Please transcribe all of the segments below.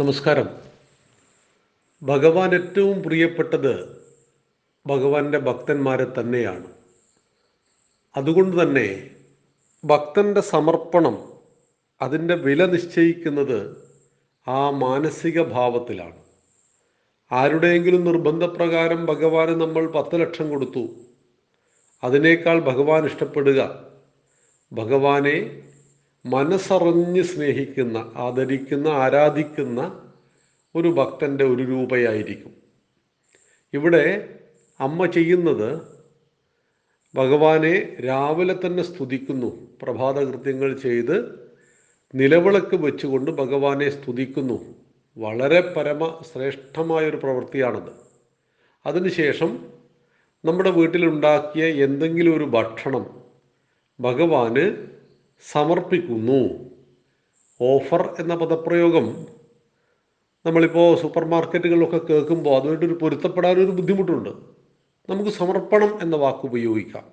നമസ്കാരം. ഭഗവാൻ ഏറ്റവും പ്രിയപ്പെട്ടത് ഭഗവാന്റെ ഭക്തന്മാരെ തന്നെയാണ്. അതുകൊണ്ട് തന്നെ ഭക്തന്റെ സമർപ്പണം അതിന്റെ വില നിശ്ചയിക്കുന്നത് ആ മാനസിക ഭാവത്തിലാണ്. ആരുടെയെങ്കിലും നിർബന്ധപ്രകാരം ഭഗവാന് നമ്മൾ പത്ത് ലക്ഷം കൊടുത്തു അതിനേക്കാൾ ഭഗവാൻ ഇഷ്ടപ്പെടുക. ഭഗവാനെ മനസ്സറിഞ്ഞ് സ്നേഹിക്കുന്ന ആദരിക്കുന്ന ആരാധിക്കുന്ന ഒരു ഭക്തന്റെ ഒരു രൂപയായിരിക്കും. ഇവിടെ അമ്മ ചെയ്യുന്നത് ഭഗവാനെ രാവിലെ തന്നെ സ്തുതിക്കുന്നു. പ്രഭാതകൃത്യങ്ങൾ ചെയ്ത് നിലവിളക്ക് വെച്ചുകൊണ്ട് ഭഗവാനെ സ്തുതിക്കുന്നു. വളരെ പരമ ശ്രേഷ്ഠമായൊരു പ്രവൃത്തിയാണത്. അതിനുശേഷം നമ്മുടെ വീട്ടിലുണ്ടാക്കിയ എന്തെങ്കിലും ഒരു ഭക്ഷണം ഭഗവാന് സമർപ്പിക്കുന്നു. ഓഫർ എന്ന പദപ്രയോഗം നമ്മളിപ്പോൾ സൂപ്പർ മാർക്കറ്റുകളിലൊക്കെ കേൾക്കുമ്പോൾ അതുമായിട്ടൊരു പൊരുത്തപ്പെടാനൊരു ബുദ്ധിമുട്ടുണ്ട്. നമുക്ക് സമർപ്പണം എന്ന വാക്ക് ഉപയോഗിക്കാം.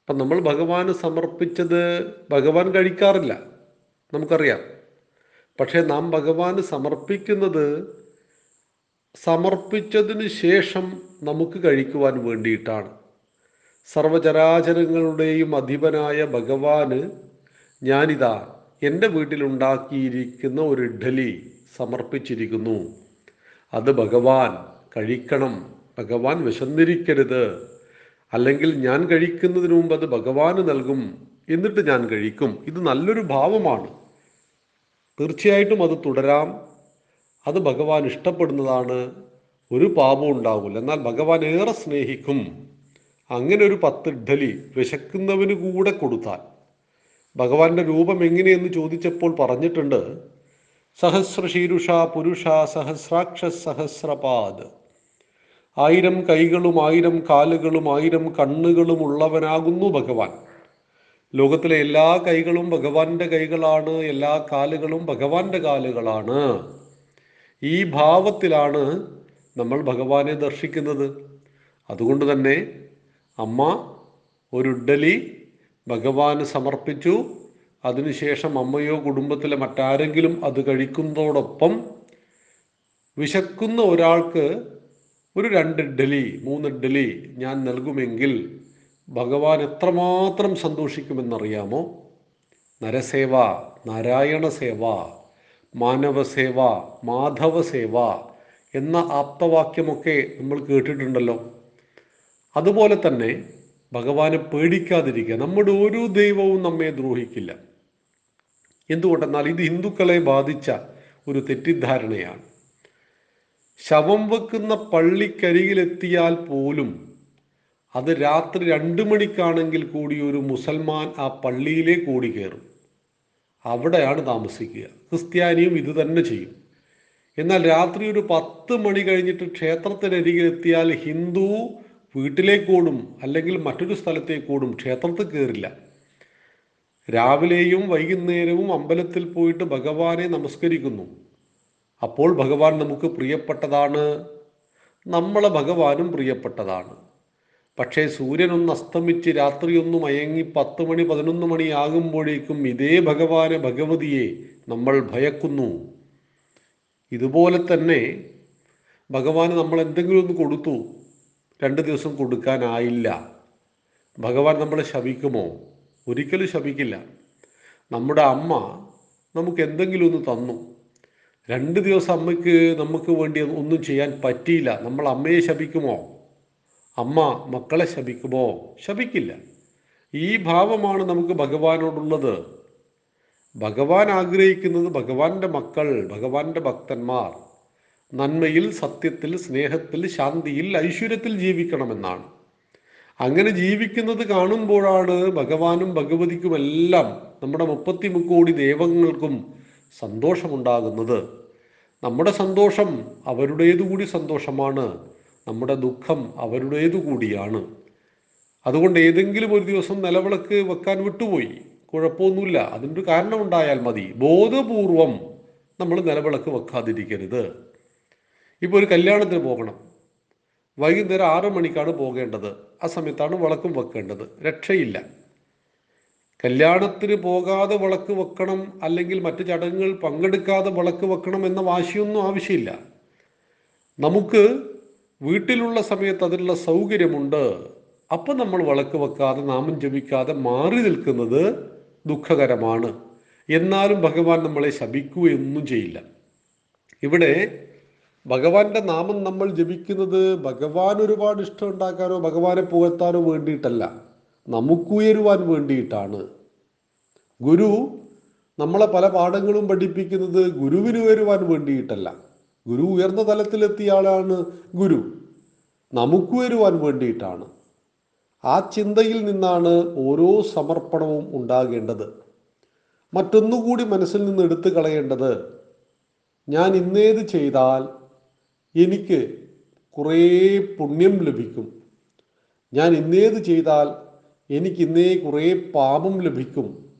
അപ്പം നമ്മൾ ഭഗവാന് സമർപ്പിച്ചത് ഭഗവാൻ കഴിക്കാറില്ല. നമുക്കറിയാം. പക്ഷേ നാം ഭഗവാന് സമർപ്പിക്കുന്നത് സമർപ്പിച്ചതിന് ശേഷം നമുക്ക് കഴിക്കുവാൻ വേണ്ടിയിട്ടാണ്. സർവചരാചരങ്ങളുടെയും അധിപനായ ഭഗവാന് ഞാനിതാ എന്റെ വീട്ടിലുണ്ടാക്കിയിരിക്കുന്ന ഒരു ഇഡ്ഡലി സമർപ്പിച്ചിരിക്കുന്നു. അത് ഭഗവാൻ കഴിക്കണം. ഭഗവാൻ വിശന്നിരിക്കരുത്. അല്ലെങ്കിൽ ഞാൻ കഴിക്കുന്നതിന് മുമ്പ് അത് ഭഗവാന് നൽകും. എന്നിട്ട് ഞാൻ കഴിക്കും. ഇത് നല്ലൊരു ഭാവമാണ്. തീർച്ചയായിട്ടും അത് തുടരാം. അത് ഭഗവാൻ ഇഷ്ടപ്പെടുന്നതാണ്. ഒരു പാപവും ഉണ്ടാവില്ല എന്നാൽ ഭഗവാൻ ഏറെ സ്നേഹിക്കും. അങ്ങനെ ഒരു പത്ത് ഇഡ്ഡലി വിശക്കുന്നവന് കൂടെ കൊടുത്താൽ. ഭഗവാന്റെ രൂപം എങ്ങനെയെന്ന് ചോദിച്ചപ്പോൾ പറഞ്ഞിട്ടുണ്ട് സഹസ്രശീരുഷ പുരുഷ സഹസ്രാക്ഷ സഹസ്രപാദ്. ആയിരം കൈകളും ആയിരം കാലുകളും ആയിരം കണ്ണുകളും ഉള്ളവനാകുന്നു ഭഗവാൻ. ലോകത്തിലെ എല്ലാ കൈകളും ഭഗവാന്റെ കൈകളാണ് എല്ലാ കാലുകളും ഭഗവാന്റെ കാലുകളാണ്. ഈ ഭാവത്തിലാണ് നമ്മൾ ഭഗവാനെ ദർശിക്കുന്നത്. അതുകൊണ്ട് തന്നെ അമ്മ ഒരു ഇഡ്ഡലി ഭഗവാന് സമർപ്പിച്ചു. അതിനുശേഷം അമ്മയോ കുടുംബത്തിലെ മറ്റാരെങ്കിലും അത് കഴിക്കുന്നതോടൊപ്പം വിശക്കുന്ന ഒരാൾക്ക് ഒരു രണ്ട് ഇഡ്ഡലി മൂന്ന് ഇഡ്ഡലി ഞാൻ നൽകുമെങ്കിൽ ഭഗവാൻ എത്രമാത്രം സന്തോഷിക്കുമെന്നറിയാമോ? നരസേവ നാരായണ സേവ മാനവസേവ മാധവസേവ എന്ന ആപ്തവാക്യമൊക്കെ നമ്മൾ കേട്ടിട്ടുണ്ടല്ലോ. അതുപോലെ തന്നെ ഭഗവാനെ പേടിക്കാതിരിക്കുക. നമ്മുടെ ഒരു ദൈവവും നമ്മെ ദ്രോഹിക്കില്ല. എന്തുകൊണ്ടെന്നാൽ ഇത് ഹിന്ദുക്കളെ ബാധിച്ച ഒരു തെറ്റിദ്ധാരണയാണ്. ശവം വെക്കുന്ന പള്ളിക്കരികിലെത്തിയാൽ പോലും അത് രാത്രി രണ്ട് മണിക്കാണെങ്കിൽ കൂടി ഒരു മുസൽമാൻ ആ പള്ളിയിലേ കൂടി കയറും അവിടെയാണ് താമസിക്കുക. ക്രിസ്ത്യാനിയും ഇത് തന്നെ ചെയ്യും. എന്നാൽ രാത്രി ഒരു പത്ത് മണി കഴിഞ്ഞിട്ട് ക്ഷേത്രത്തിനരികിലെത്തിയാൽ ഹിന്ദു വീട്ടിലേക്കോടും അല്ലെങ്കിൽ മറ്റൊരു സ്ഥലത്തേക്കോടും ക്ഷേത്രത്തിൽ കയറില്ല. രാവിലെയും വൈകുന്നേരവും അമ്പലത്തിൽ പോയിട്ട് ഭഗവാനെ നമസ്കരിക്കുന്നു. അപ്പോൾ ഭഗവാൻ നമുക്ക് പ്രിയപ്പെട്ടതാണ്. നമ്മളെ ഭഗവാനും പ്രിയപ്പെട്ടതാണ്. പക്ഷേ സൂര്യനൊന്ന് അസ്തമിച്ച് രാത്രിയൊന്ന് മയങ്ങി പത്ത് മണി പതിനൊന്ന് മണിയാകുമ്പോഴേക്കും ഇതേ ഭഗവാനെ ഭഗവതിയെ നമ്മൾ ഭയക്കുന്നു. ഇതുപോലെ തന്നെ ഭഗവാന് നമ്മൾ എന്തെങ്കിലും ഒന്ന് കൊടുത്തു. രണ്ട് ദിവസം കൊടുക്കാനായില്ല. ഭഗവാൻ നമ്മളെ ശപിക്കുമോ? ഒരിക്കലും ശപിക്കില്ല. നമ്മുടെ അമ്മ നമുക്ക് എന്തെങ്കിലും ഒന്ന് തന്നു. രണ്ട് ദിവസം അമ്മയ്ക്ക് നമുക്ക് വേണ്ടി ഒന്നും ചെയ്യാൻ പറ്റിയില്ല. നമ്മൾ അമ്മയെ ശപിക്കുമോ? അമ്മ മക്കളെ ശപിക്കുമോ? ശപിക്കില്ല. ഈ ഭാവമാണ് നമുക്ക് ഭഗവാനോടുള്ളത്. ഭഗവാൻ ആഗ്രഹിക്കുന്നത് ഭഗവാന്റെ മക്കൾ ഭഗവാന്റെ ഭക്തന്മാർ. നന്മയിൽ സത്യത്തിൽ സ്നേഹത്തിൽ ശാന്തിയിൽ ഐശ്വര്യത്തിൽ ജീവിക്കണമെന്നാണ്. അങ്ങനെ ജീവിക്കുന്നത് കാണുമ്പോഴാണ് ഭഗവാനും ഭഗവതിക്കുമെല്ലാം നമ്മുടെ മുപ്പത്തി മുക്കോടി ദൈവങ്ങൾക്കും സന്തോഷമുണ്ടാകുന്നത്. നമ്മുടെ സന്തോഷം അവരുടേതുകൂടി സന്തോഷമാണ്. നമ്മുടെ ദുഃഖം അവരുടേതുകൂടിയാണ്. അതുകൊണ്ട് ഏതെങ്കിലും ഒരു ദിവസം നിലവിളക്ക് വെക്കാൻ വിട്ടുപോയി. കുഴപ്പമൊന്നുമില്ല. അതിന്റെ കാരണമുണ്ടായാൽ മതി. ബോധപൂർവം നമ്മൾ നിലവിളക്ക് വെക്കാതിരിക്കരുത്. ഇപ്പോൾ ഒരു കല്യാണത്തിന് പോകണം. വൈകുന്നേരം ആറ് മണിക്കാണ് പോകേണ്ടത്. ആ സമയത്താണ് വിളക്കും വെക്കേണ്ടത്. രക്ഷയില്ല. കല്യാണത്തിന് പോകാതെ വിളക്ക് വെക്കണം അല്ലെങ്കിൽ മറ്റു ചടങ്ങുകൾ പങ്കെടുക്കാതെ വിളക്ക് വെക്കണം എന്ന വാശിയൊന്നും ആവശ്യമില്ല. നമുക്ക് വീട്ടിലുള്ള സമയത്ത് അതിനുള്ള സൗകര്യമുണ്ട്. അപ്പം നമ്മൾ വിളക്ക് വെക്കാതെ നാമം ജപിക്കാതെ മാറി നിൽക്കുന്നത് ദുഃഖകരമാണ്. എന്നാലും ഭഗവാൻ നമ്മളെ ശപിക്കുകയൊന്നും ചെയ്യില്ല. ഇവിടെ ഭഗവാന്റെ നാമം നമ്മൾ ജപിക്കുന്നത് ഭഗവാൻ ഒരുപാട് ഇഷ്ടം ഉണ്ടാക്കാനോ ഭഗവാനെ പുകഴ്ത്താനോ വേണ്ടിയിട്ടല്ല. നമുക്കുയരുവാൻ വേണ്ടിയിട്ടാണ്. ഗുരു നമ്മളെ പല പാഠങ്ങളും പഠിപ്പിക്കുന്നത് ഗുരുവിന് ഉയരുവാൻ വേണ്ടിയിട്ടല്ല. ഗുരു ഉയർന്ന തലത്തിലെത്തിയ ആളാണ് ഗുരു. നമുക്കുയരുവാൻ വേണ്ടിയിട്ടാണ്. ആ ചിന്തയിൽ നിന്നാണ് ഓരോ സമർപ്പണവും ഉണ്ടാകേണ്ടത്. മറ്റൊന്നുകൂടി മനസ്സിൽ നിന്ന് എടുത്തു കളയേണ്ടത് ഞാൻ ഇന്നേത് ചെയ്താൽ എനിക്ക് കുറേ പുണ്യം ലഭിക്കും. ഞാൻ ഇന്നേത് ചെയ്താൽ എനിക്ക് ഇന്നേ കുറേ പാപം ലഭിക്കും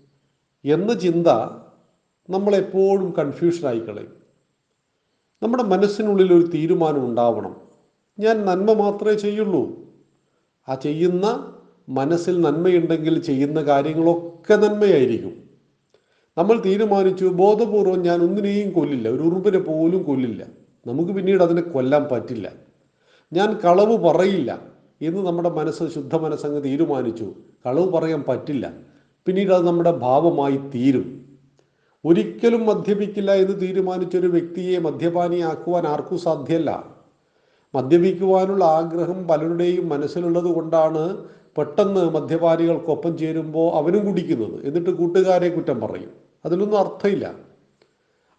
എന്ന ചിന്ത നമ്മളെപ്പോഴും കൺഫ്യൂഷനായി കളയും. നമ്മുടെ മനസ്സിനുള്ളിൽ ഒരു തീരുമാനം ഉണ്ടാവണം. ഞാൻ നന്മ മാത്രമേ ചെയ്യുള്ളൂ. ആ ചെയ്യുന്ന മനസ്സിൽ നന്മയുണ്ടെങ്കിൽ ചെയ്യുന്ന കാര്യങ്ങളൊക്കെ നന്മയായിരിക്കും. നമ്മൾ തീരുമാനിച്ചു ബോധപൂർവം ഞാൻ ഒന്നിനെയും കൊല്ലില്ല ഒരു ഉറുമ്പിനെ പോലും കൊല്ലില്ല. നമുക്ക് പിന്നീട് അതിനെ കൊല്ലാൻ പറ്റില്ല. ഞാൻ കളവ് പറയില്ല എന്ന് നമ്മുടെ മനസ്സ് ശുദ്ധ മനസ്സങ്ങ് തീരുമാനിച്ചു. കളവ് പറയാൻ പറ്റില്ല. പിന്നീട് അത് നമ്മുടെ ഭാവമായി തീരും. ഒരിക്കലും മദ്യപിക്കില്ല എന്ന് തീരുമാനിച്ചൊരു വ്യക്തിയെ മദ്യപാനിയാക്കുവാൻ ആർക്കും സാധ്യമല്ല മദ്യപിക്കുവാനുള്ള ആഗ്രഹം പലരുടെയും മനസ്സിലുള്ളത് കൊണ്ടാണ് പെട്ടെന്ന് മദ്യപാനികൾക്കൊപ്പം ചേരുമ്പോൾ അവനും കുടിക്കുന്നത്. എന്നിട്ട് കൂട്ടുകാരെ കുറ്റം പറയും. അതിലൊന്നും അർത്ഥമില്ല.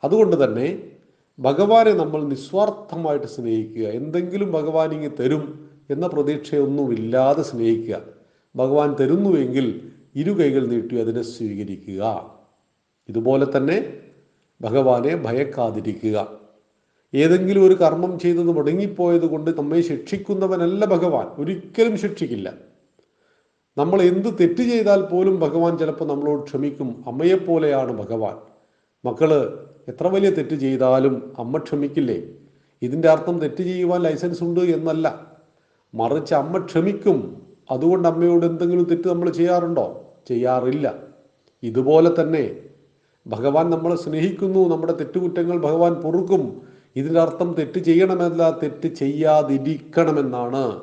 അതുകൊണ്ട് തന്നെ ഭഗവാനെ നമ്മൾ നിസ്വാർത്ഥമായിട്ട് സ്നേഹിക്കുക. എന്തെങ്കിലും ഭഗവാൻ ഇങ്ങ് തരും എന്ന പ്രതീക്ഷയൊന്നുമില്ലാതെ സ്നേഹിക്കുക. ഭഗവാൻ തരുന്നുവെങ്കിൽ ഇരു കൈകൾ നീട്ടി അതിനെ സ്വീകരിക്കുക. ഇതുപോലെ തന്നെ ഭഗവാനെ ഭയക്കാതിരിക്കുക. ഏതെങ്കിലും ഒരു കർമ്മം ചെയ്തത് മുടങ്ങിപ്പോയത് കൊണ്ട് നമ്മെ ശിക്ഷിക്കുന്നവനല്ല ഭഗവാൻ. ഒരിക്കലും ശിക്ഷിക്കില്ല. നമ്മൾ എന്ത് തെറ്റ് ചെയ്താൽ പോലും ഭഗവാൻ ചിലപ്പോൾ നമ്മളോട് ക്ഷമിക്കും. അമ്മയെപ്പോലെയാണ് ഭഗവാൻ. മക്കൾ എത്ര വലിയ തെറ്റ് ചെയ്താലും അമ്മ ക്ഷമിക്കില്ലേ? ഇതിന്റെ അർത്ഥം തെറ്റ് ചെയ്യുവാൻ ലൈസൻസ് ഉണ്ട് എന്നല്ല. മറിച്ച് അമ്മ ക്ഷമിക്കും. അതുകൊണ്ട് അമ്മയോട് എന്തെങ്കിലും തെറ്റ് നമ്മൾ ചെയ്യാറുണ്ടോ? ചെയ്യാറില്ല. ഇതുപോലെ തന്നെ ഭഗവാൻ നമ്മളെ സ്നേഹിക്കുന്നു നമ്മുടെ തെറ്റുകുറ്റങ്ങൾ ഭഗവാൻ പൊറുക്കും. ഇതിന്റെ അർത്ഥം തെറ്റ് ചെയ്യണമെന്നല്ല തെറ്റ് ചെയ്യാതിരിക്കണമെന്നാണ്.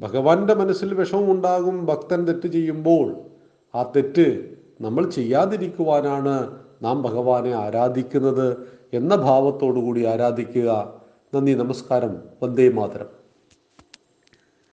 ഭഗവാന്റെ മനസ്സിൽ വിഷമം ഉണ്ടാകും ഭക്തൻ തെറ്റ് ചെയ്യുമ്പോൾ ആ തെറ്റ് നമ്മൾ ചെയ്യാതിരിക്കുവാനാണ് നാം ഭഗവാനെ ആരാധിക്കുന്നത് എന്ന ഭാവത്തോടു കൂടി ആരാധിക്കുക. നന്ദി നമസ്കാരം. വന്ദേ മാതരം.